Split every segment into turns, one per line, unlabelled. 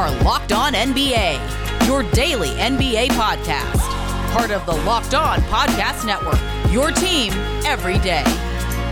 are Locked On NBA, your daily NBA podcast. Part of the Locked On Podcast Network, your team every day.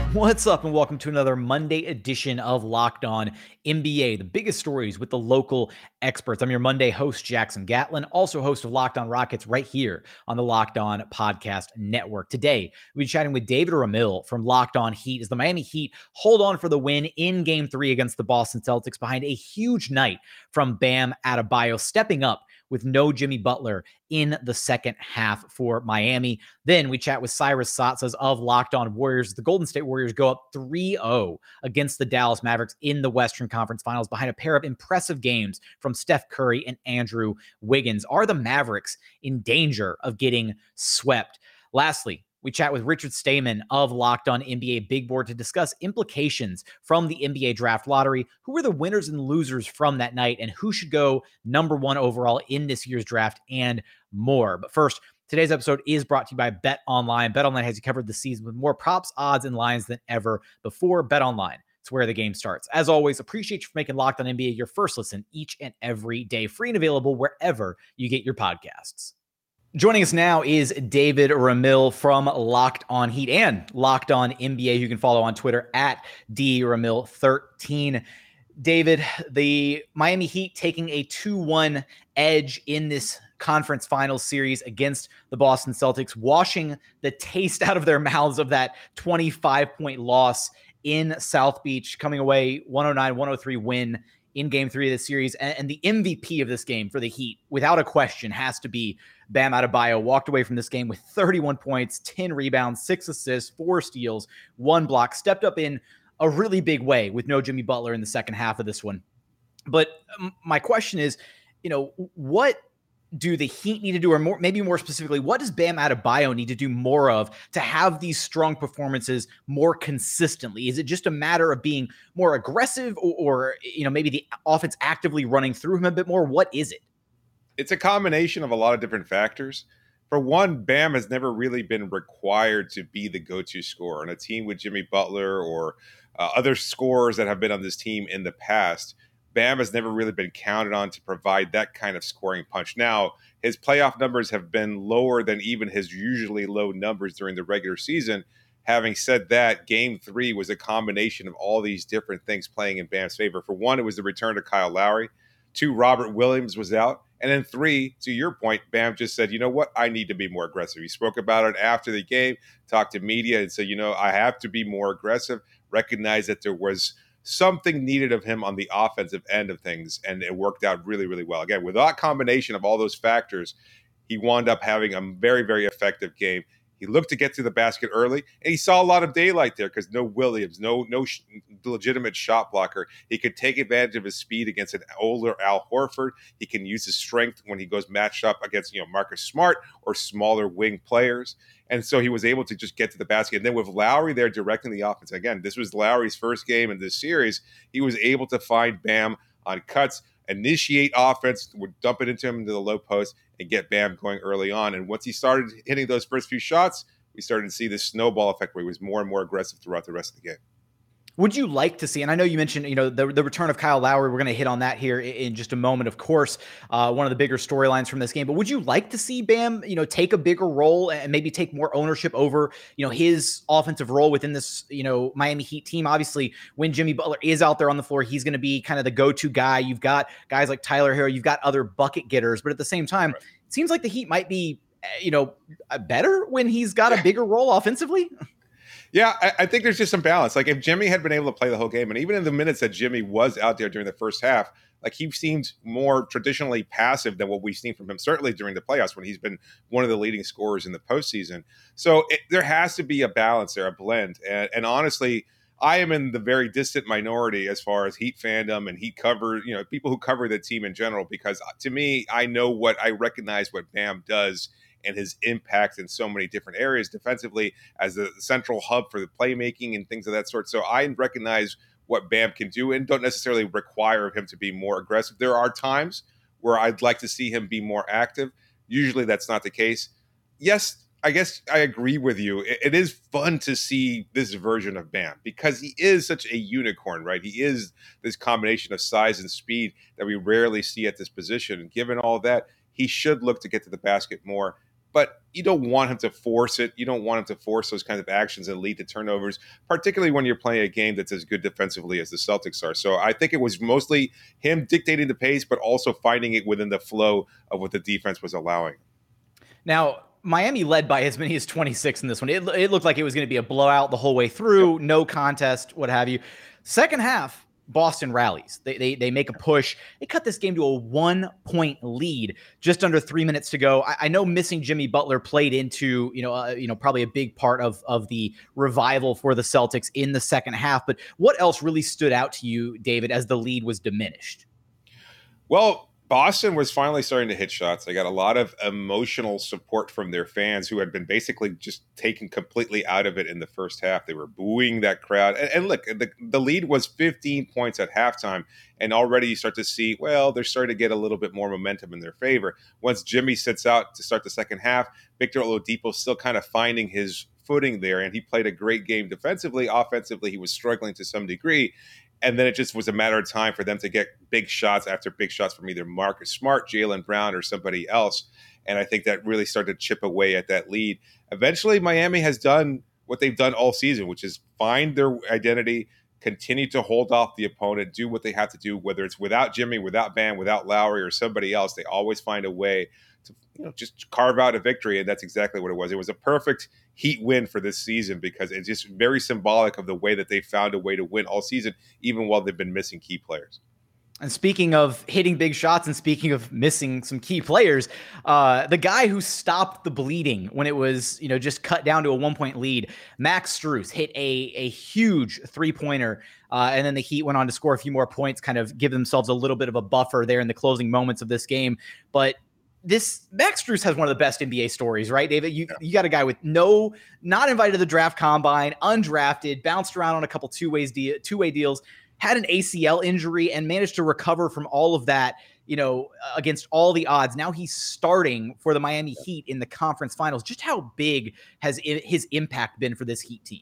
What's up, and welcome to another Monday edition of Locked On NBA, the biggest stories with the local experts. I'm your Monday host, Jackson Gatlin, also host of Locked On Rockets right here on the Locked On Podcast Network. Today, we'll be chatting with David Ramil from Locked On Heat as the Miami Heat hold on for the win in game three against the Boston Celtics behind a huge night from Bam Adebayo, stepping up with no Jimmy Butler in the second half for Miami. Then we chat with Cyrus Saatsaz of Locked On Warriors. The Golden State Warriors go up 3 0 against the Dallas Mavericks in the Western Conference Finals behind a pair of impressive games from Steph Curry and Andrew Wiggins. Are the Mavericks in danger of getting swept? Lastly, we chat with Richard Stayman of Locked On NBA Big Board to discuss implications from the NBA draft lottery. Who were the winners and losers from that night, and who should go number one overall in this year's draft, and more. But first, today's episode is brought to you by Bet Online. Bet Online has you covered the season with more props, odds, and lines than ever before. Bet Online. It's where the game starts. As always, appreciate you for making Locked On NBA your first listen each and every day, free and available wherever you get your podcasts. Joining us now is David Ramil from Locked On Heat and Locked On NBA. You can follow on Twitter at DRamil13. David, the Miami Heat taking a 2 1 edge in this conference finals series against the Boston Celtics, washing the taste out of their mouths of that 25 point loss in South Beach, coming away 109 103 win in game three of the series. And, and, the MVP of this game for the Heat, without a question, has to be Bam Adebayo. Walked away from this game with 31 points, 10 rebounds, six assists, four steals, one block. Stepped up in a really big way with no Jimmy Butler in the second half of this one. But um, my question is, you know, what do the Heat need to do, or more, maybe more specifically, what does Bam Adebayo need to do more of to have these strong performances more consistently? Is it just a matter of being more aggressive, or, or you know, maybe the offense actively running through him a bit more? What is it?
It's a combination of a lot of different factors. For one, Bam has never really been required to be the go-to scorer on a team with Jimmy Butler or uh, other scorers that have been on this team in the past Bam has never really been counted on to provide that kind of scoring punch. Now, his playoff numbers have been lower than even his usually low numbers during the regular season. Having said that, game three was a combination of all these different things playing in Bam's favor. For one, it was the return to Kyle Lowry. Two, Robert Williams was out. And then three, to your point, Bam just said, you know what? I need to be more aggressive. He spoke about it after the game, talked to media, and said, you know, I have to be more aggressive, recognize that there was – something needed of him on the offensive end of things, and it worked out really, really well. Again, with that combination of all those factors, he wound up having a very, very effective game. He looked to get to the basket early, and he saw a lot of daylight there because no Williams, no no sh- legitimate shot blocker. He could take advantage of his speed against an older Al Horford. He can use his strength when he goes matched up against you know Marcus Smart or smaller wing players. And so he was able to just get to the basket. And then with Lowry there directing the offense, again, this was Lowry's first game in this series. He was able to find Bam on cuts, initiate offense, would dump it into him into the low post, and get Bam going early on. And once he started hitting those first few shots, we started to see this snowball effect where he was more and more aggressive throughout the rest of the game.
Would you like to see, and I know you mentioned, you know, the, the return of Kyle Lowry. We're going to hit on that here in just a moment. Of course, uh, one of the bigger storylines from this game. But would you like to see Bam, you know, take a bigger role and maybe take more ownership over, you know, his offensive role within this, you know, Miami Heat team? Obviously, when Jimmy Butler is out there on the floor, he's going to be kind of the go-to guy. You've got guys like Tyler Herro. You've got other bucket getters. But at the same time, right. it seems like the Heat might be, eh, you know, better when he's got a bigger role offensively.
Yeah, I, I, think there's just some balance. Like if Jimmy had been able to play the whole game, and even in the minutes that Jimmy was out there during the first half, like he seemed more traditionally passive than what we've seen from him, certainly during the playoffs when he's been one of the leading scorers in the postseason. So it, there has to be a balance there, a blend. And, and honestly, I am in the very distant minority as far as Heat fandom and Heat cover, you know, people who cover the team in general, because uh, to me, I know what I recognize what Bam does and his impact in so many different areas defensively as the central hub for the playmaking and things of that sort. So I recognize what Bam can do and don't necessarily require of him to be more aggressive. There are times where I'd like to see him be more active. Usually that's not the case. Yes, I guess I agree with you. It, is fun to see this version of Bam because he is such a unicorn, right? He is this combination of size and speed that we rarely see at this position. And given all that, he should look to get to the basket more. But you don't want him to force it. You don't want him to force those kinds of actions that lead to turnovers, particularly when you're playing a game that's as good defensively as the Celtics are. So I think it was mostly him dictating the pace, but also finding it within the flow of what the defense was allowing.
Now, Miami led by as many as 26 in this one. It, it looked like it was going to be a blowout the whole way through, no contest, what have you. Second half, Boston rallies. They, they, they make a push. They cut this game to a one point lead, just under three minutes to go. I, I know missing Jimmy Butler played into you know uh, you know probably a big part of of the revival for the Celtics in the second half. But what else really stood out to you, David, as the lead was diminished?
Well, Boston was finally starting to hit shots. They got a lot of emotional support from their fans who had been basically just taken completely out of it in the first half. They were booing that crowd. And, and look, the, the lead was 15 points at halftime. And already you start to see, well, they're starting to get a little bit more momentum in their favor. Once Jimmy sits out to start the second half, Victor Oladipo still kind of finding his footing there. And he played a great game defensively. Offensively, he was struggling to some degree and then it just was a matter of time for them to get big shots after big shots from either Marcus Smart, Jaylen Brown, or somebody else. And I think that really started to chip away at that lead. Eventually, Miami has done what they've done all season, which is find their identity, continue to hold off the opponent, do what they have to do, whether it's without Jimmy, without Bam, without Lowry, or somebody else. They always find a way you know just carve out a victory, and that's exactly what it was. It was a perfect Heat win for this season because it's just very symbolic of the way that they found a way to win all season, even while they've been missing key players.
And speaking of hitting big shots and speaking of missing some key players, uh, the guy who stopped the bleeding when it was, you know, just cut down to a one point lead, Max Strus hit a, a huge three pointer. Uh, and then the Heat went on to score a few more points, kind of give themselves a little bit of a buffer there in the closing moments of this game. But this Max Strus has one of the best NBA stories, right, David? You yeah. you got a guy with no, not invited to the draft combine, undrafted, bounced around on a couple two ways de- two way deals, had an ACL injury, and managed to recover from all of that. You know, against all the odds. Now he's starting for the Miami Heat in the conference finals. Just how big has his impact been for this Heat team?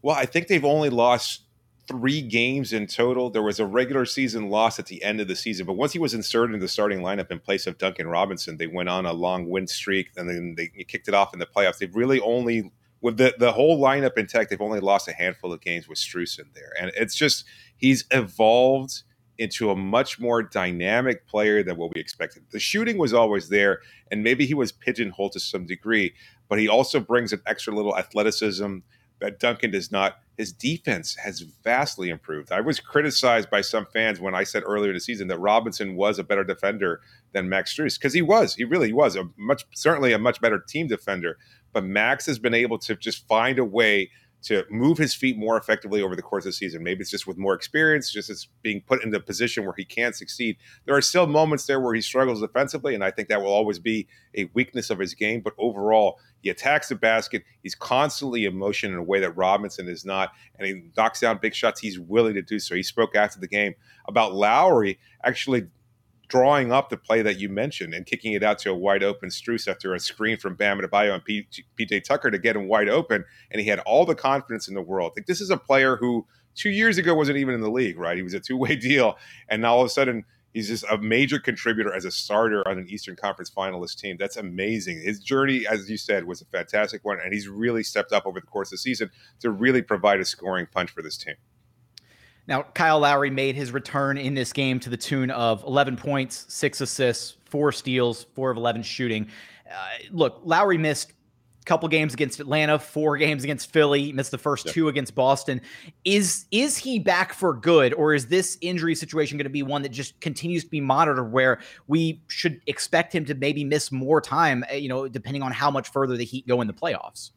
Well, I think they've only lost three games in total. There was a regular season loss at the end of the season, but once he was inserted in the starting lineup in place of Duncan Robinson, they went on a long win streak and then they kicked it off in the playoffs. They've really only with the, the whole lineup intact, they've only lost a handful of games with Strus in there. And it's just he's evolved into a much more dynamic player than what we expected. The shooting was always there, and maybe he was pigeonholed to some degree, but he also brings an extra little athleticism that Duncan does not. His defense has vastly improved. I was criticized by some fans when I said earlier in the season that Robinson was a better defender than Max Strus because he was. He really was a much certainly a much better team defender. But Max has been able to just find a way to move his feet more effectively over the course of the season. Maybe it's just with more experience, just as being put in the position where he can't succeed. There are still moments there where he struggles defensively, and I think that will always be a weakness of his game. But overall, he attacks the basket. He's constantly in motion in a way that Robinson is not, and he knocks down big shots. He's willing to do so. He spoke after the game about Lowry actually drawing up the play that you mentioned and kicking it out to a wide open Strus after a screen from Bam Adebayo and PJ Tucker to get him wide open. And he had all the confidence in the world. Like this is a player who two years ago wasn't even in the league, right? He was a two way deal. And now all of a sudden, he's just a major contributor as a starter on an Eastern Conference finalist team. That's amazing. His journey, as you said, was a fantastic one. And he's really stepped up over the course of the season to really provide a scoring punch for this team.
Now, Kyle Lowry made his return in this game to the tune of 11 points, six assists, four steals, four of 11 shooting. Uh, look, Lowry missed a couple games against Atlanta, four games against Philly, missed the first two against Boston. Is is he back for good, or is this injury situation going to be one that just continues to be monitored, where we should expect him to maybe miss more time, uh, you know, depending on how much further the Heat go in the playoffs?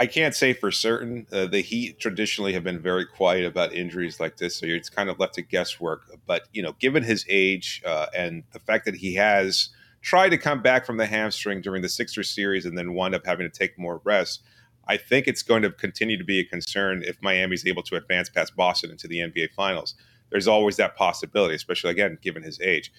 I can't say for certain. Uh, the Heat traditionally have been very quiet about injuries like this, so it's kind of left to guesswork. But you know, given his age uh, and the fact that he has tried to come back from the hamstring during the Sixers series and then wound up having to take more rest, I think it's going to continue to be a concern if Miami's able to advance past Boston into the NBA Finals. There's always that possibility, especially again given his age.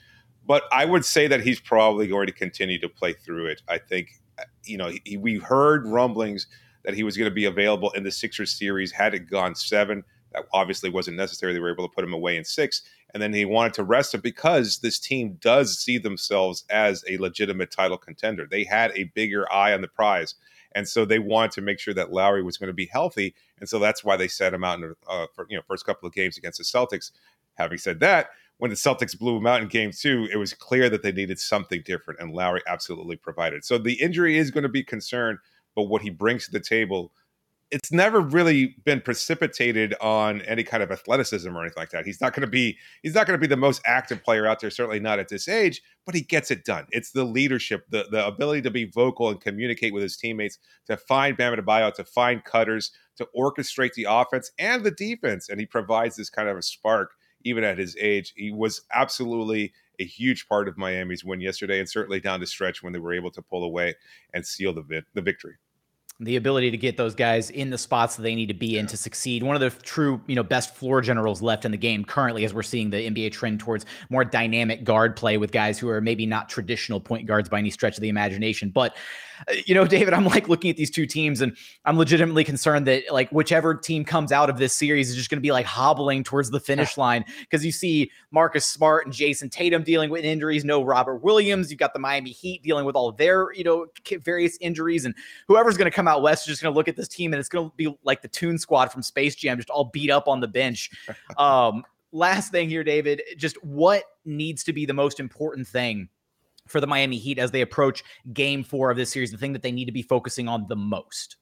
But I would say that he's probably going to continue to play through it. I think you know, he, we heard rumblings that he was going to be available in the Sixers series. Had it gone seven, that obviously wasn't necessary. They were able to put him away in six. And then he wanted to rest him because this team does see themselves as a legitimate title contender. They had a bigger eye on the prize. And so they wanted to make sure that Lowry was going to be healthy. And so that's why they set him out in the uh, you know, first couple of games against the Celtics. Having said that, when the Celtics blew him out in game two, it was clear that they needed something different, and Lowry absolutely provided. So the injury is going to be concerned, but what he brings to the table it's never really been precipitated on any kind of athleticism or anything like that. He's not going to be he's not going to be the most active player out there, certainly not at this age, but he gets it done. It's the leadership, the the ability to be vocal and communicate with his teammates, to find Bam Adebayo, to find cutters, to orchestrate the offense and the defense, and he provides this kind of a spark even at his age. He was absolutely a huge part of Miami's win yesterday, and certainly down the stretch when they were able to pull away and seal the vi- the victory
the ability to get those guys in the spots that they need to be in to succeed. One of the true, you know, best floor generals left in the game currently, as we're seeing the NBA trend towards more dynamic guard play with guys who are maybe not traditional point guards by any stretch of the imagination. But you know, David, I'm like looking at these two teams and I'm legitimately concerned that like whichever team comes out of this series is just going to be like hobbling towards the finish line because you see Marcus Smart and Jayson Tatum dealing with injuries, no Robert Williams, you've got the Miami Heat dealing with all their, you know, various injuries and whoever's going to come out west is just going to look at this team and it's going to be like the Toon Squad from Space Jam just all beat up on the bench. um last thing here David, just what needs to be the most important thing for the Miami Heat as they approach game four of this series, the thing that they need to be focusing on the most?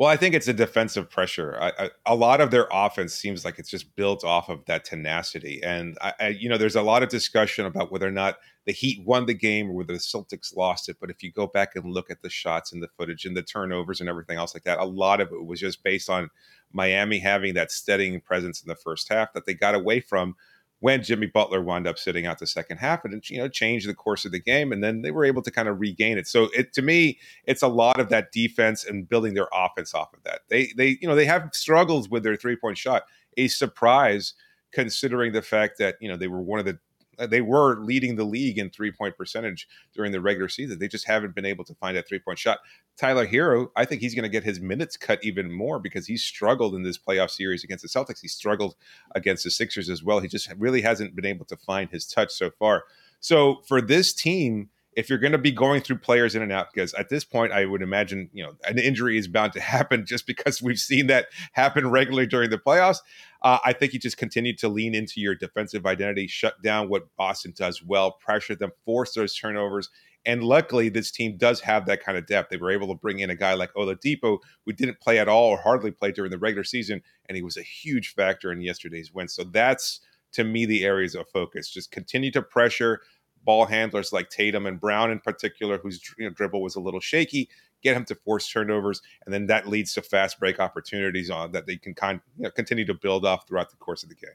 Well, I think it's a defensive pressure. I, I, a lot of their offense seems like it's just built off of that tenacity, and I, you know, there's a lot of discussion about whether or not the Heat won the game or whether the Celtics lost it. But if you go back and look at the shots and the footage and the turnovers and everything else like that, a lot of it was just based on Miami having that steadying presence in the first half that they got away from when Jimmy Butler wound up sitting out the second half and you know changed the course of the game and then they were able to kind of regain it. So it to me it's a lot of that defense and building their offense off of that. They they you know they have struggles with their three-point shot. A surprise considering the fact that you know they were one of the Uh, they were leading the league in three point percentage during the regular season. They just haven't been able to find that three point shot. Tyler Herro, I think he's going to get his minutes cut even more because he's struggled in this playoff series against the Celtics. He struggled against the Sixers as well. He just really hasn't been able to find his touch so far. So for this team, if you're going to be going through players in and out, because at this point, I would imagine, you know, an injury is bound to happen just because we've seen that happen regularly during the playoffs. Uh, I think you just continue to lean into your defensive identity, shut down what Boston does well, pressure them, force those turnovers. And luckily, this team does have that kind of depth. They were able to bring in a guy like Oladipo, who didn't play at all or hardly play during the regular season, and he was a huge factor in yesterday's win. So that's to me the areas of focus. Just continue to pressure, ball handlers like Tatum and Brown in particular, whose you know, dribble was a little shaky, get him to force turnovers, and then that leads to fast break opportunities on that they can con- you know, continue to build off throughout the course of the game.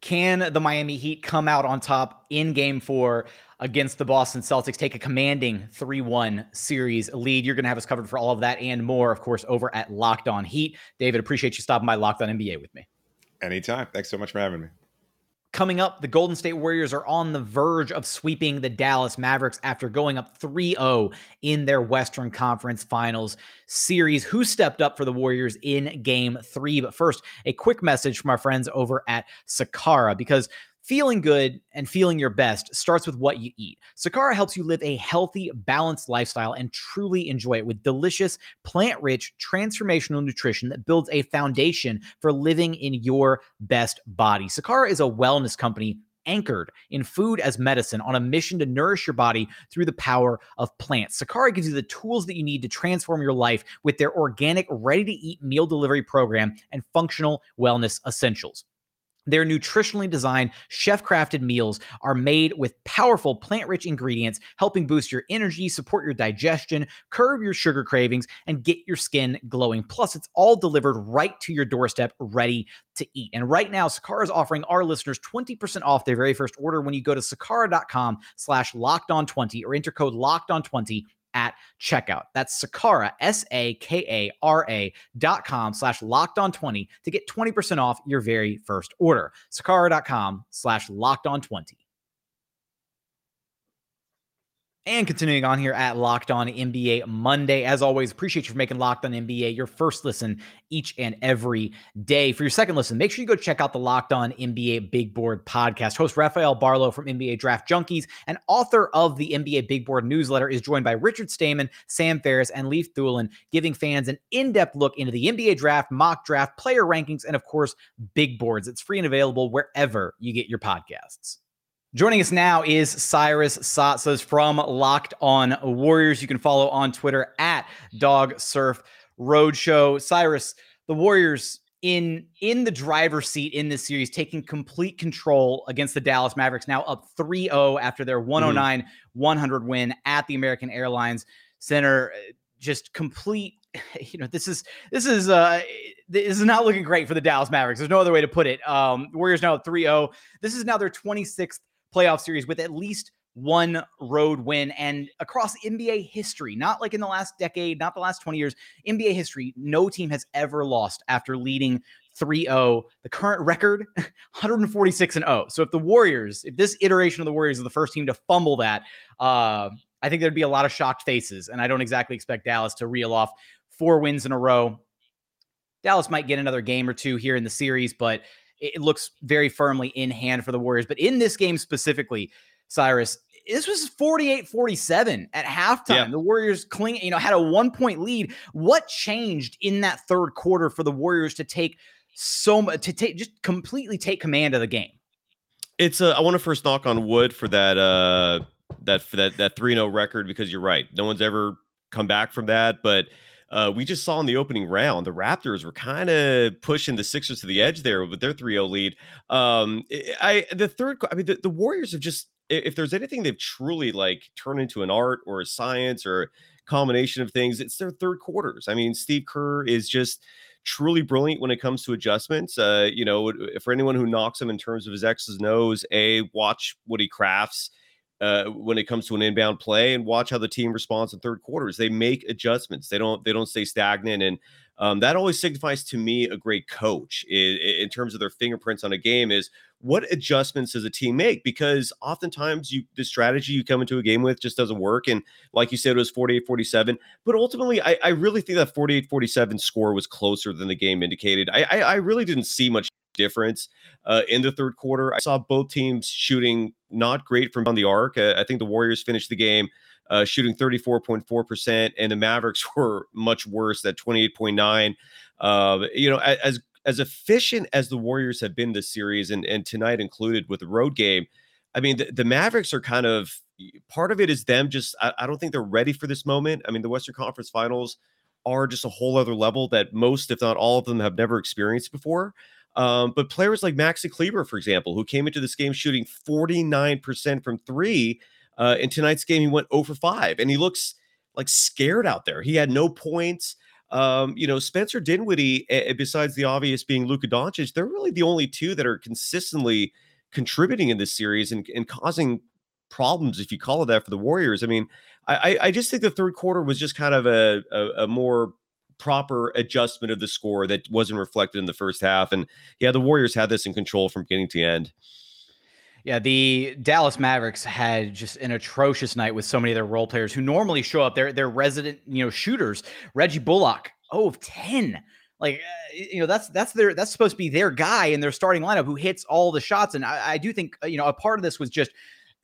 Can the Miami Heat come out on top in game four against the Boston Celtics, take a commanding 3 1 series lead? You're going to have us covered for all of that and more, of course, over at Locked On Heat. David, appreciate you stopping by Locked On NBA with me.
Anytime. Thanks so much for having me.
Coming up, the Golden State Warriors are on the verge of sweeping the Dallas Mavericks after going up 3 0 in their Western Conference Finals series. Who stepped up for the Warriors in game three? But first, a quick message from our friends over at Sakara because Feeling good and feeling your best starts with what you eat. Sakara helps you live a healthy, balanced lifestyle and truly enjoy it with delicious, plant rich, transformational nutrition that builds a foundation for living in your best body. Sakara is a wellness company anchored in food as medicine on a mission to nourish your body through the power of plants. Sakara gives you the tools that you need to transform your life with their organic, ready to eat meal delivery program and functional wellness essentials. Their nutritionally designed, chef crafted meals are made with powerful plant rich ingredients, helping boost your energy, support your digestion, curb your sugar cravings, and get your skin glowing. Plus, it's all delivered right to your doorstep, ready to eat. And right now, Sakara is offering our listeners 20% off their very first order when you go to sakara.com slash locked on 20 or enter code locked on 20 at checkout. That's Sakara, S A K A R A dot com slash locked on 20 to get 20% off your very first order. Sakara.com slash locked on 20. And continuing on here at Locked On NBA Monday. As always, appreciate you for making Locked On NBA your first listen each and every day. For your second listen, make sure you go check out the Locked On NBA Big Board podcast. Host Rafael Barlowe from NBA Draft Junkies and author of the NBA Big Board newsletter is joined by Richard Stayman, Sam Ferris, and Leif Thulin, giving fans an in depth look into the NBA draft, mock draft, player rankings, and of course, big boards. It's free and available wherever you get your podcasts. Joining us now is Cyrus Saatsaz from Locked On Warriors. You can follow on Twitter at Dog Surf Roadshow. Cyrus, the Warriors in in the driver's seat in this series, taking complete control against the Dallas Mavericks, now up 3-0 after their 109 100 win at the American Airlines Center. Just complete, you know, this is this is uh this is not looking great for the Dallas Mavericks. There's no other way to put it. Um, Warriors now 3-0. This is now their 26th playoff series with at least one road win. And across NBA history, not like in the last decade, not the last 20 years, NBA history, no team has ever lost after leading 3 0. The current record, 146 and 0. So if the Warriors, if this iteration of the Warriors is the first team to fumble that, uh, I think there'd be a lot of shocked faces. And I don't exactly expect Dallas to reel off four wins in a row. Dallas might get another game or two here in the series, but it looks very firmly in hand for the Warriors. But in this game specifically, Cyrus, this was 48 47 at halftime. Yeah. The Warriors cling, you know, had a one point lead. What changed in that third quarter for the Warriors to take so much, to take just completely take command of the game?
It's, uh, I want to first knock on wood for that, uh, that, for that, that 3 0 record because you're right. No one's ever come back from that. But, uh, we just saw in the opening round, the Raptors were kind of pushing the Sixers to the edge there with their 3 0 lead. Um, I the third, I mean, the, the Warriors have just, if there's anything they've truly like turned into an art or a science or combination of things, it's their third quarters. I mean, Steve Kerr is just truly brilliant when it comes to adjustments. Uh, you know, for anyone who knocks him in terms of his X's O's, a watch what he crafts uh, when it comes to an inbound play and watch how the team responds in third quarters. They make adjustments. They don't they don't stay stagnant, and um, that always signifies to me a great coach in, in, terms of their fingerprints on a game. Is what adjustments does a team make? Because oftentimes you the strategy you come into a game with just doesn't work. And like you said, it was 48-47. But ultimately, I, I really think that 48-47 score was closer than the game indicated. I, I, I really didn't see much difference uh, in the third quarter. I saw both teams shooting not great from on the arc. Uh, I think the Warriors finished the game uh, shooting 34.4%, and the Mavericks were much worse at 28.9. Uh, you know, as as efficient as the Warriors have been this series, and and tonight included with the road game, I mean, the, the Mavericks are kind of part of it is them just. I, I don't think they're ready for this moment. I mean, the Western Conference Finals are just a whole other level that most, if not all of them, have never experienced before. Um, but players like Maxi Kleber, for example, who came into this game shooting 49% from three, uh, in tonight's game, he went over 5, and he looks like scared out there. He had no points. Um, you know, Spencer Dinwiddie, besides the obvious being Luka Doncic, they're really the only two that are consistently contributing in this series and, and causing problems, if you call it that, for the Warriors. I mean, I, I just think the third quarter was just kind of a, a, a more proper adjustment of the score that wasn't reflected in the first half. And yeah, the Warriors had this in control from beginning to end.
Yeah, the Dallas Mavericks had just an atrocious night with so many of their role players who normally show up. They're, they're resident, you know, shooters. Reggie Bullock, oh, of 10. Like, uh, you know, that's that's their that's supposed to be their guy in their starting lineup who hits all the shots. And I, I do think, uh, you know, a part of this was just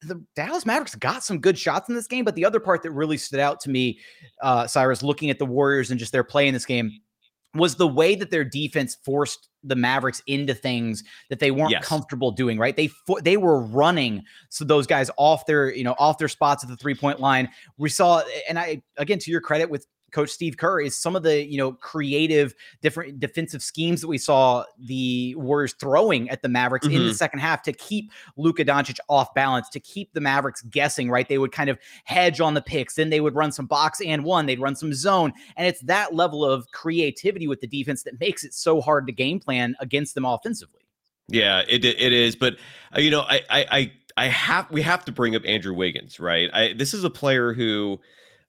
the Dallas Mavericks got some good shots in this game, but the other part that really stood out to me, uh, Cyrus, looking at the Warriors and just their play in this game, was the way that their defense forced the Mavericks into things that they weren't yes. comfortable doing. Right? They they were running so those guys off their you know off their spots at the three point line. We saw, and I again to your credit with coach Steve Kerr is some of the, you know, creative different defensive schemes that we saw the Warriors throwing at the Mavericks mm-hmm. in the mm-hmm. second half to keep Luka Doncic off balance, to keep the Mavericks guessing, right? They would kind of hedge on the picks, then they would run some box and one, they'd run some zone. And it's that level of creativity with the defense that makes it so hard to game plan against them offensively.
Yeah, it it is, but uh, you know, I I I have we have to bring up Andrew Wiggins, right? I this is a player who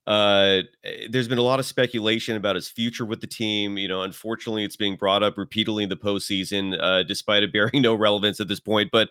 uh, eh, there's been a lot of speculation about his future with the team. You know, unfortunately, it's being brought up repeatedly in the postseason, uh, despite it bearing no relevance at this point. But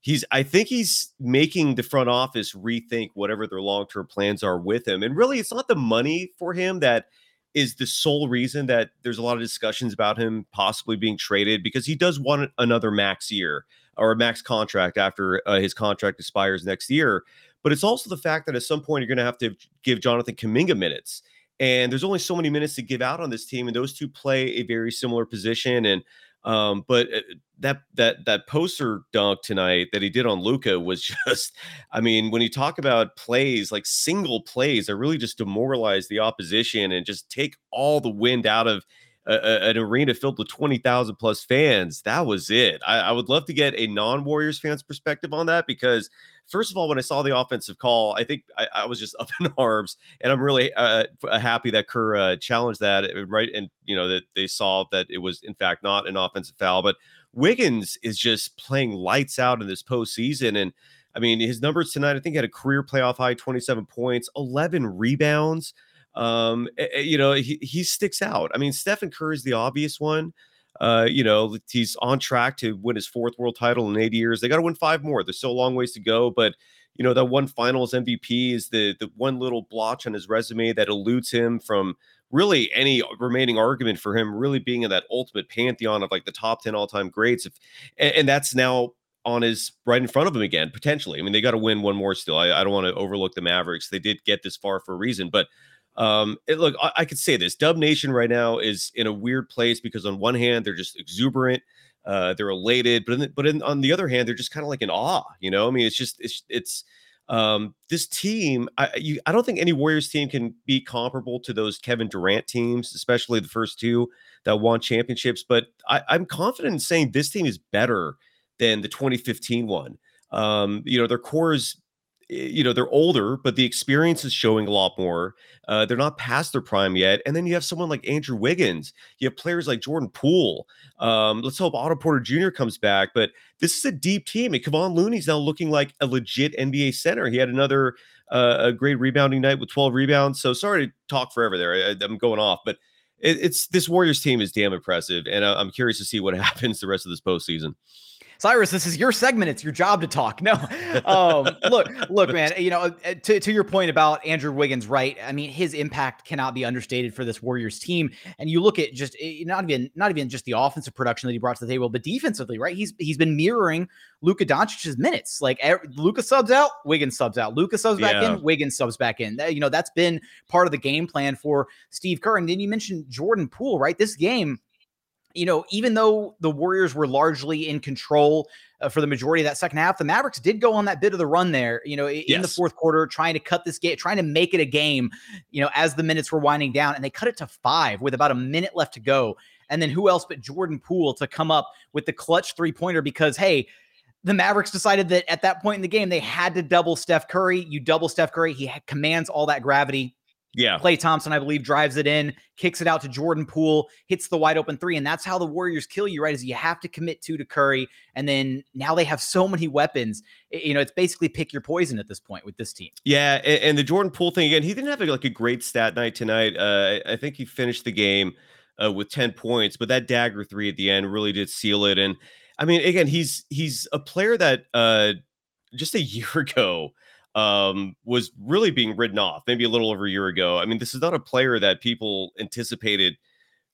he's I think he's making the front office rethink whatever their long-term plans are with him. And really it's not the money for him that is the sole reason that there's a lot of discussions about him possibly being traded because he does want another max year or a max contract after uh, his contract expires next year. But it's also the fact that at some point you're going to have to give Jonathan Kuminga minutes. And there's only so many minutes to give out on this team, and those two play a very similar position. And um, but uh, that that that poster dunk tonight that he did on Luka was just, I mean, when you talk about plays like single plays that really just demoralize the opposition and just take all the wind out of a, an arena filled with 20,000 plus fans. That was it. I, I would love to get a non Warriors fans perspective on that because first of all, when I saw the offensive call, I think I, I was just up in arms, and I'm really uh, uh, happy that Kerr uh, challenged that uh, right, and you know that they saw that it was in fact not an offensive foul. But Wiggins is just playing lights out in this postseason, and I mean his numbers tonight. I think had a career playoff high, 27 points, 11 rebounds. Um, you know he he sticks out. I mean Stephen Curry is the obvious one. Uh, you know, he's on track to win his fourth world title in eight years. They got to win five more. There's still a long ways to go, but you know that one finals MVP is the the one little blotch on his resume that eludes him from really any remaining argument for him really being in that ultimate pantheon of like the top 10 all-time greats if and, and that's now on his right in front of him again potentially i mean they got to win one more still I, I don't want to overlook the mavericks they did get this far for a reason but um, it, look, I, I, could say this: Dub Nation right now is in a weird place because on one hand they're just exuberant, uh, they're elated, but in but in, on the other hand they're just kind of like in awe. You know, I mean, it's just it's it's um, this team. I you, I don't think any Warriors team can be comparable to those Kevin Durant teams, especially the first two that won championships. But I, I'm confident in saying this team is better than the 2015 one. Um, you know, their core is you know they're older but the experience is showing a lot more uh, they're not past their prime yet and then you have someone like andrew wiggins you have players like jordan poole um, let's hope otto porter jr comes back but this is a deep team and Kevon Looney's now looking like a legit nba center he had another uh, a great rebounding night with 12 rebounds so sorry to talk forever there I, am going off but it, it's this warriors team is damn impressive and uh, i'm curious to see what happens the rest of this postseason
Cyrus, this is your segment. It's your job to talk. No, um, look, look, man. You know, uh, to, to your point about Andrew Wiggins, right? I mean, his impact cannot be understated for this Warriors team. And you look at just eh, not even not even just the offensive production that he brought to the table, but defensively, right? He's he's been mirroring Luka Doncic's minutes. Like Luka subs out, Wiggins subs out. Luka subs back yeah. in, Wiggins subs back in. That, you know, that's been part of the game plan for Steve Kerr. And then you mentioned Jordan Poole, right? This game you know, even though the Warriors were largely in control uh, for the majority of that second half, the Mavericks did go on that bit of the run there, you know, in yes. the fourth quarter, trying to cut this game, trying to make it a game, you know, as the minutes were winding down. And they cut it to five with about a minute left to go. And then who else but Jordan Poole to come up with the clutch three pointer because, hey, the Mavericks decided that at that point in the game, they had to double Steph Curry. You double Steph Curry, he commands all that gravity.
Yeah.
Klay Thompson, I believe, drives it in, kicks it out to Jordan Poole, hits the wide open three. And that's how the Warriors kill you, right? Is you have to commit two to Curry. And then now they have so many weapons. You know, it's basically pick your poison at this point with this team.
Yeah. And, and the Jordan Poole thing again, he didn't have like a great stat night tonight. Uh, I think he finished the game uh, with 10 points, but that dagger three at the end really did seal it. And I mean, again, he's he's a player that uh just a year ago um, was really being ridden off maybe a little over a year ago. I mean, this is not a player that people anticipated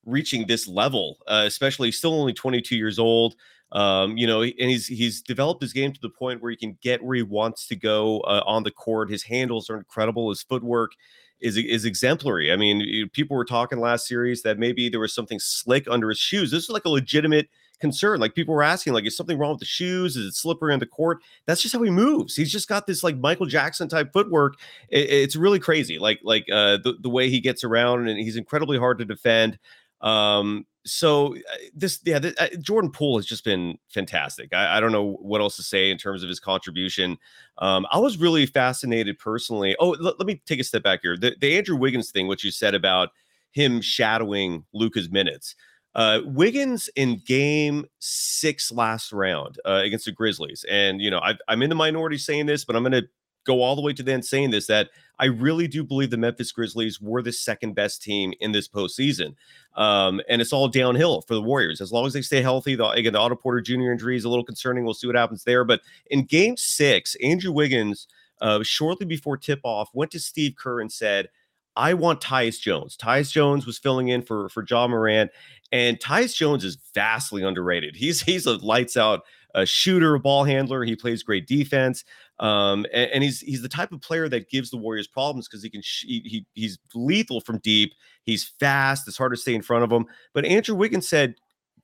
reaching this level, uh, especially still only 22 years old. Um, you know, and he's he's developed his game to the point where he can get where he wants to go uh, on the court. His handles are incredible. His footwork is is exemplary. I mean, people were talking last series that maybe there was something slick under his shoes. This is like a legitimate concern. Like people were asking, like, is something wrong with the shoes? Is it slippery on the court? That's just how he moves. He's just got this like Michael Jackson type footwork. It, it's really crazy. Like like uh, the the way he gets around, and he's incredibly hard to defend. Um, so uh, this, yeah, uh, Jordan Poole has just been fantastic. I, I, don't know what else to say in terms of his contribution. Um, I was really fascinated personally. Oh, l- let me take a step back here. The, the Andrew Wiggins thing, what you said about him shadowing Luka's minutes. Uh, Wiggins in game six last round uh, against the Grizzlies. And, you know, I, am in the minority saying this, but I'm going to go all the way to the end saying this that I really do believe the Memphis Grizzlies were the second best team in this postseason. Um, and it's all downhill for the Warriors as long as they stay healthy. The, again, the Otto Porter Jr. injury is a little concerning. We'll see what happens there. But in game six, Andrew Wiggins, uh, shortly before tip off, went to Steve Kerr and said, I want Tyus Jones. Tyus Jones was filling in for for Ja Morant, and Tyus Jones is vastly underrated. He's he's a lights out a shooter, a ball handler. He plays great defense, um, and, and, he's he's the type of player that gives the Warriors problems because he can sh- he he's lethal from deep. He's fast. It's hard to stay in front of him. But Andrew Wiggins said,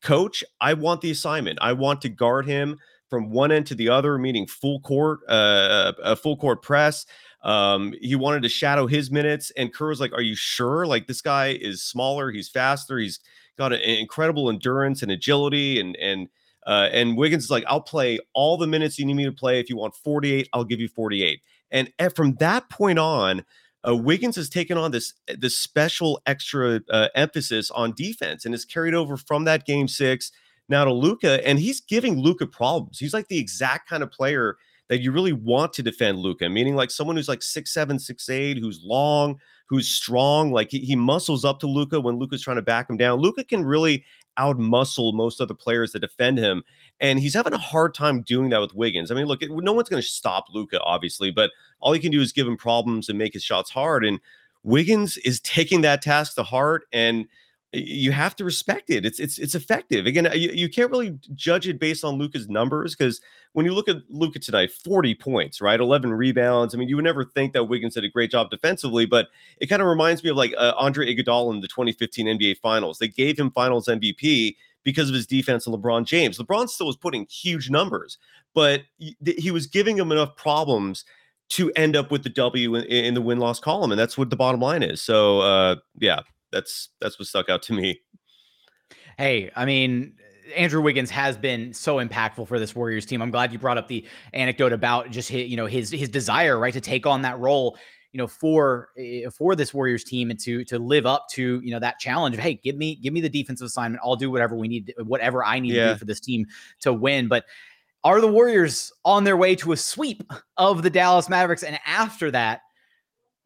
"Coach, I want the assignment. I want to guard him." From one end to the other, meaning full court, uh, a full court press. Um, he wanted to shadow his minutes, and Kerr was like, "Are you sure? Like this guy is smaller, he's faster, he's got an incredible endurance and agility, and and uh, and Wiggins is like, I'll play all the minutes you need me to play. If you want 48, I'll give you 48. And from that point on, uh, Wiggins has taken on this this special extra uh, emphasis on defense, and is carried over from that game six now to Luka, and he's giving Luka problems. He's like the exact kind of player that you really want to defend Luka, meaning like someone who's like six seven, six eight, who's long, who's strong. Like he, he muscles up to Luka when Luka's trying to back him down. Luka can really out muscle most other players that defend him, and he's having a hard time doing that with Wiggins. I mean, look, no one's going to stop Luka, obviously, but all he can do is give him problems and make his shots hard. And Wiggins is taking that task to heart and you have to respect it. It's it's it's effective. Again, you, you can't really judge it based on Luka's numbers because when you look at Luka tonight, 40 points, right? 11 rebounds. I mean, you would never think that Wiggins did a great job defensively, but it kind of reminds me of like uh, Andre Iguodala in the 2015 NBA Finals. They gave him Finals MVP because of his defense on LeBron James. LeBron still was putting huge numbers, but he was giving him enough problems to end up with the W in, in the win loss column, and that's what the bottom line is. So, uh, yeah, that's that's what stuck out to me.
Hey, I mean, Andrew Wiggins has been so impactful for this Warriors team. I'm glad you brought up the anecdote about just his, you know, his his desire, right, to take on that role, you know, for eh, for this Warriors team and to to live up to you know that challenge of hey, give me give me the defensive assignment. I'll do whatever we need, whatever I need yeah. to do for this team to win. But are the Warriors on their way to a sweep of the Dallas Mavericks? And after that,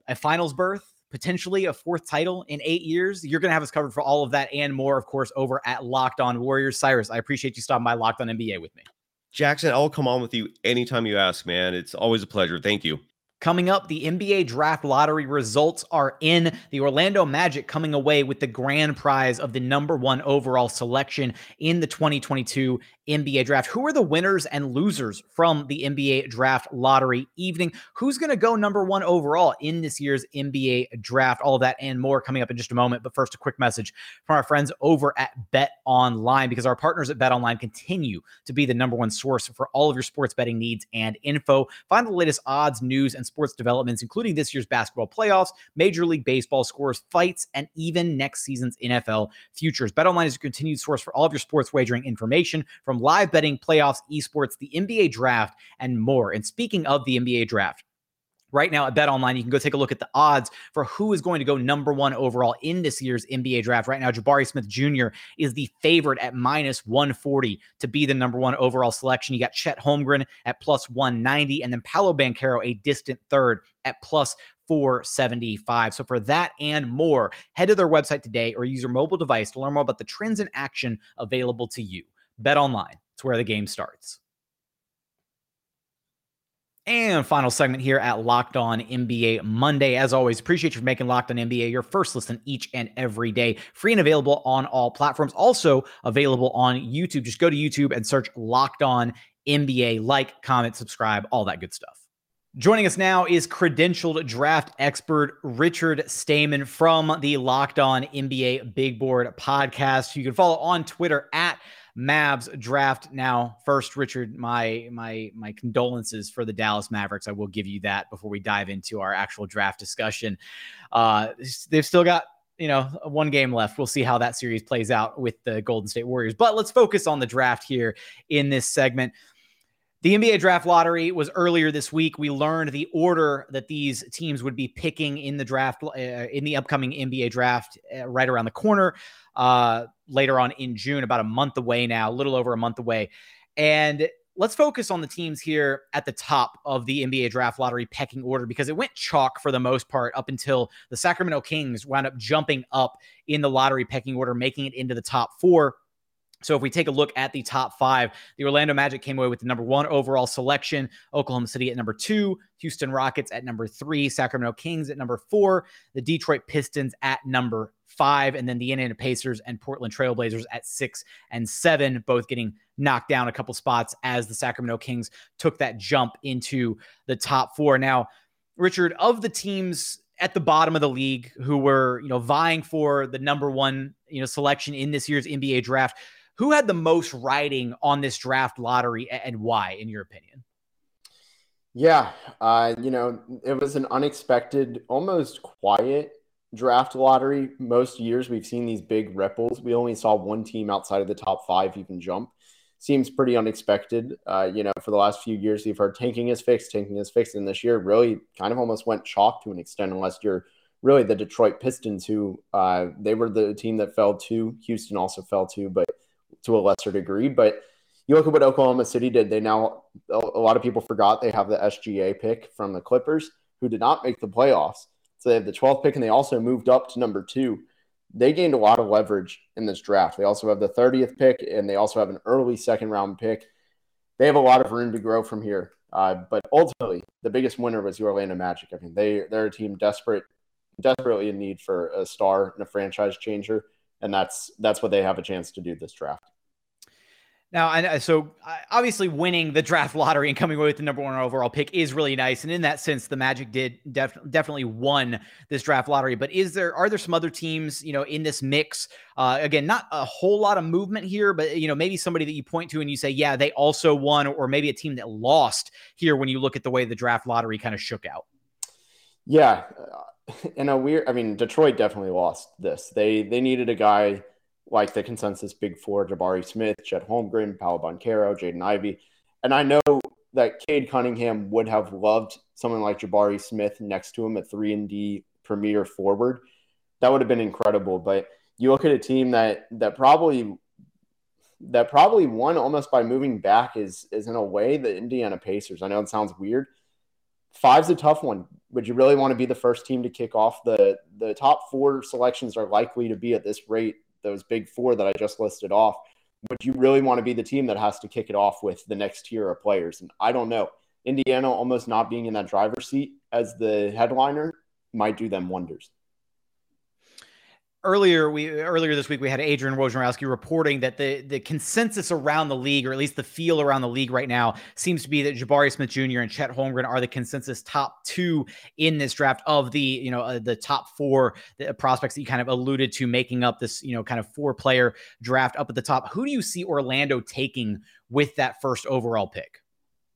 a finals berth? Potentially a fourth title in eight years. You're going to have us covered for all of that and more, of course, over at Locked On Warriors. Cyrus, I appreciate you stopping by Locked On NBA with me.
Jackson, I'll come on with you anytime you ask, man. It's always a pleasure. Thank you.
Coming up, the NBA draft lottery results are in. The Orlando Magic coming away with the grand prize of the number one overall selection in the 2022 NBA draft. Who are the winners and losers from the NBA draft lottery evening? Who's going to go number one overall in this year's NBA draft? All that and more coming up in just a moment. But first, a quick message from our friends over at Bet Online because our partners at Bet Online continue to be the number one source for all of your sports betting needs and info. Find the latest odds, news, and sports developments, including this year's basketball playoffs, Major League Baseball scores, fights, and even next season's NFL futures. BetOnline is a continued source for all of your sports wagering information from live betting, playoffs, esports, the NBA draft, and more. And speaking of the NBA draft, right now at Bet Online. You can go take a look at the odds for who is going to go number one overall in this year's NBA draft. Right now, Jabari Smith Jr. is the favorite at minus 140 to be the number one overall selection. You got Chet Holmgren at plus 190, and then Paolo Banchero, a distant third, at plus 475. So for that and more, head to their website today or use your mobile device to learn more about the trends in action available to you. Bet online. It's where the game starts. And final segment here at Locked On NBA Monday. As always, appreciate you for making Locked On NBA your first listen each and every day. Free and available on all platforms. Also available on YouTube. Just go to YouTube and search Locked On NBA. Like, comment, subscribe, all that good stuff. Joining us now is credentialed draft expert Richard Stayman from the Locked On NBA Big Board podcast. You can follow on Twitter at Mavs draft now. First, Richard, my my my condolences for the Dallas Mavericks. I will give you that before we dive into our actual draft discussion. Uh, they've still got you know one game left. We'll see how that series plays out with the Golden State Warriors. But let's focus on the draft here in this segment. The NBA draft lottery was earlier this week. We learned the order that these teams would be picking in the draft uh, in the upcoming NBA draft uh, right around the corner uh, later on in June, about a month away now, a little over a month away. And let's focus on the teams here at the top of the NBA draft lottery pecking order because it went chalk for the most part up until the Sacramento Kings wound up jumping up in the lottery pecking order, making it into the top four. So if we take a look at the top five, the Orlando Magic came away with the number one overall selection, Oklahoma City at number two, Houston Rockets at number three, Sacramento Kings at number four, the Detroit Pistons at number five, and then the Indiana Pacers and Portland Trailblazers at six and seven, both getting knocked down a couple spots as the Sacramento Kings took that jump into the top four. Now, Richard, of the teams at the bottom of the league who were, you know, vying for the number one, you know, selection in this year's NBA draft, who had the most riding on this draft lottery and why, in your opinion?
Yeah, uh, you know, it was an unexpected, almost quiet draft lottery. Most years we've seen these big ripples. We only saw one team outside of the top five even jump. Seems pretty unexpected. Uh, you know, for the last few years, we've heard tanking is fixed, tanking is fixed. And this year really kind of almost went chalk to an extent, unless you're really the Detroit Pistons, who uh, they were the team that fell to. Houston also fell to, but to a lesser degree. But you look at what Oklahoma City did. They now, a lot of people forgot they have the SGA pick from the Clippers, who did not make the playoffs. So they have the 12th pick, and they also moved up to number two. They gained a lot of leverage in this draft. They also have the 30th pick, and they also have an early second round pick. They have a lot of room to grow from here. Uh, but ultimately, the biggest winner was the Orlando Magic. I mean, they they're a team desperate, desperately in need for a star and a franchise changer, and that's that's what they have a chance to do this draft.
Now, so obviously winning the draft lottery and coming away with the number one overall pick is really nice, and in that sense, the Magic did def- definitely won this draft lottery. But is there are there some other teams you know in this mix? Uh, again, not a whole lot of movement here, but you know maybe somebody that you point to and you say, yeah, they also won, or maybe a team that lost here when you look at the way the draft lottery kind of shook out.
Yeah, in a weird, I mean, Detroit definitely lost this. They they needed a guy like the consensus big four Jabari Smith, Chet Holmgren, Paolo Banchero, Jaden Ivey. And I know that Cade Cunningham would have loved someone like Jabari Smith next to him at 3 and D premier forward. That would have been incredible. But you look at a team that that probably that probably won almost by moving back is is in a way the Indiana Pacers. I know it sounds weird. Five's a tough one. Would you really want to be the first team to kick off the the top four selections are likely to be at this rate those big four that I just listed off, would you really want to be the team that has to kick it off with the next tier of players? And I don't know. Indiana almost not being in that driver's seat as the headliner might do them wonders
earlier we earlier this week we had Adrian Wojnarowski reporting that the the consensus around the league, or at least the feel around the league right now, seems to be that Jabari Smith Jr. and Chet Holmgren are the consensus top two in this draft of the you know uh, the top four the prospects that you kind of alluded to making up this you know kind of four player draft up at the top. Who do you see Orlando taking with that first overall pick?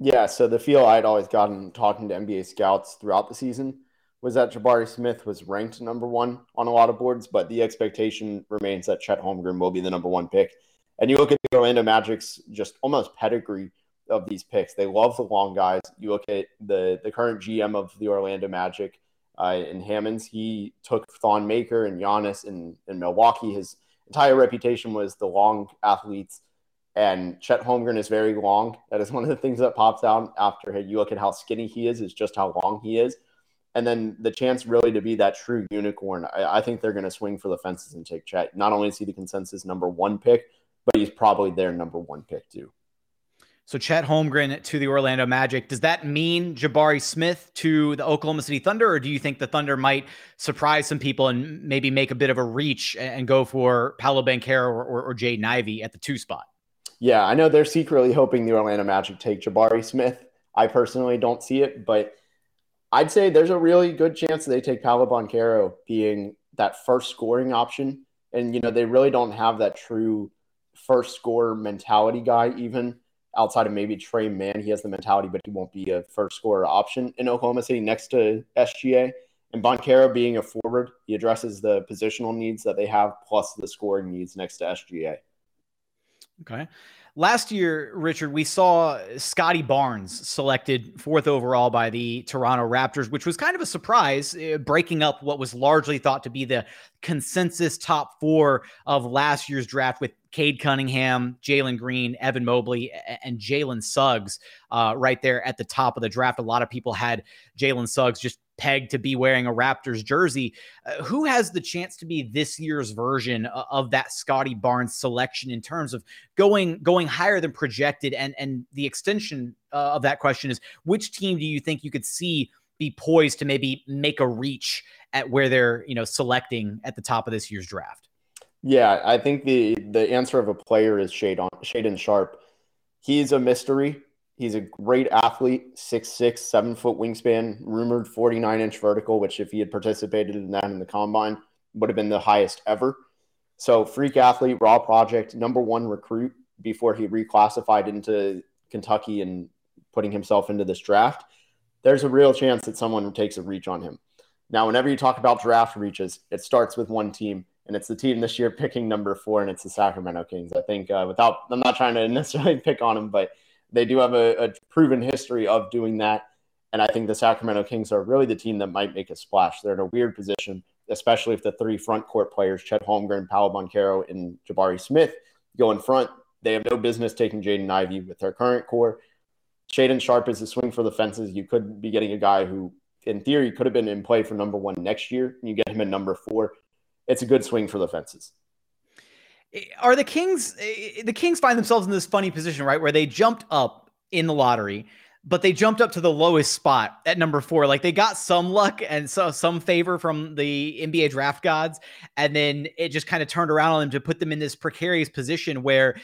Yeah, so the feel I'd always gotten talking to NBA scouts throughout the season was that Jabari Smith was ranked number one on a lot of boards, but the expectation remains that Chet Holmgren will be the number one pick. And you look at the Orlando Magic's just almost pedigree of these picks. They love the long guys. You look at the the current GM of the Orlando Magic uh, in Hammonds. He took Thon Maker and Giannis in, in Milwaukee. His entire reputation was the long athletes. And Chet Holmgren is very long. That is one of the things that pops out after you look at how skinny he is, is just how long he is and then the chance really to be that true unicorn. I, I think they're going to swing for the fences and take Chet. Not only is he the consensus number one pick, but he's probably their number one pick too.
So Chet Holmgren to the Orlando Magic. Does that mean Jabari Smith to the Oklahoma City Thunder, or do you think the Thunder might surprise some people and maybe make a bit of a reach and go for Paolo Banchero or, or, or Jaden Ivey at the two spot?
Yeah, I know they're secretly hoping the Orlando Magic take Jabari Smith. I personally don't see it, but I'd say there's a really good chance that they take Paolo Banchero being that first scoring option. And, you know, they really don't have that true first score mentality guy, even outside of maybe Tre Mann. He has the mentality, but he won't be a first scorer option in Oklahoma City next to SGA. And Banchero being a forward, he addresses the positional needs that they have plus the scoring needs next to SGA.
Okay. Last year, Richard, we saw Scottie Barnes selected fourth overall by the Toronto Raptors, which was kind of a surprise, uh, breaking up what was largely thought to be the consensus top four of last year's draft with Cade Cunningham, Jalen Green, Evan Mobley, and Jalen Suggs uh, right there at the top of the draft. A lot of people had Jalen Suggs just pegged to be wearing a Raptors jersey. Uh, who has the chance to be this year's version of that Scottie Barnes selection in terms of going going higher than projected? And and the extension uh, of that question is, which team do you think you could see be poised to maybe make a reach at where they're you know selecting at the top of this year's draft?
Yeah, I think the the answer of a player is Shaedon Shaedon Sharpe. He's a mystery. He's a great athlete, six six, seven foot wingspan, rumored 49 inch vertical, which if he had participated in that in the combine would have been the highest ever. So freak athlete, raw project, number one recruit before he reclassified into Kentucky and putting himself into this draft. There's a real chance that someone takes a reach on him. Now, whenever you talk about draft reaches, it starts with one team, and it's the team this year picking number four, and it's the Sacramento Kings. I think uh, without, I'm not trying to necessarily pick on them, but they do have a, a proven history of doing that. And I think the Sacramento Kings are really the team that might make a splash. They're in a weird position, especially if the three front court players, Chet Holmgren, Paolo Banchero, and Jabari Smith, go in front. They have no business taking Jaden Ivey with their current core. Shaedon Sharpe is a swing for the fences. You could be getting a guy who, in theory, could have been in play for number one next year, and you get him at number four. It's a good swing for the fences
are the Kings eh, the Kings find themselves in this funny position, right? Where they jumped up in the lottery, but they jumped up to the lowest spot at number four. Like they got some luck and so some favor from the NBA draft gods, and then it just kind of turned around on them to put them in this precarious position where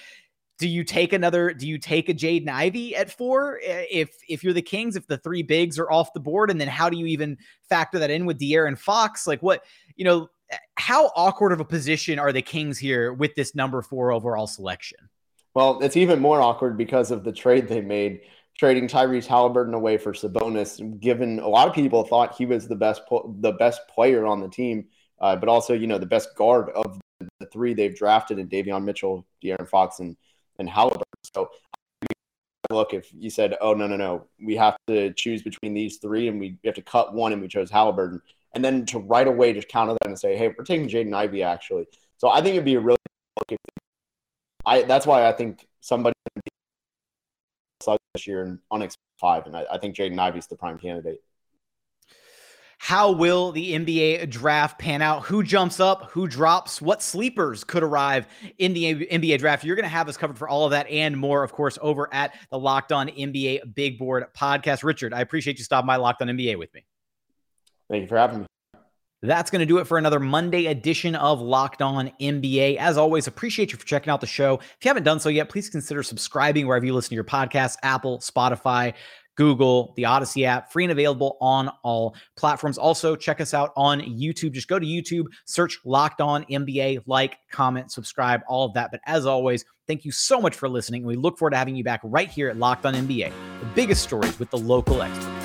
do you take another do you take a Jaden Ivey at four eh, if if you're the Kings, if the three bigs are off the board, and then how do you even factor that in with De'Aaron Fox? Like what, you know, how awkward of a position are the Kings here with this number four overall selection?
Well, it's even more awkward because of the trade they made, trading Tyrese Halliburton away for Sabonis. Given a lot of people thought he was the best the best player on the team, uh, but also you know the best guard of the three they've drafted in Davion Mitchell, De'Aaron Fox, and and Halliburton. So look, if you said, "Oh no, no, no, we have to choose between these three, and we have to cut one, and we chose Halliburton," and then to right away just counter that and say, hey, we're taking Jaden Ivey actually. So I think it'd be a really I that's why I think somebody this year on X five, and I, I think Jaden Ivey's the prime candidate.
How will the NBA draft pan out? Who jumps up? Who drops? What sleepers could arrive in the NBA draft? You're going to have us covered for all of that and more, of course, over at the Locked On NBA Big Board podcast. Richard, I appreciate you stopping by Locked On NBA with me.
Thank you for having me.
That's going to do it for another Monday edition of Locked On NBA. As always, appreciate you for checking out the show. If you haven't done so yet, please consider subscribing wherever you listen to your podcasts Apple, Spotify, Google, the Odyssey app, free and available on all platforms. Also, check us out on YouTube. Just go to YouTube, search Locked On NBA, like, comment, subscribe, all of that. But as always, thank you so much for listening. And we look forward to having you back right here at Locked On NBA, the biggest stories with the local experts.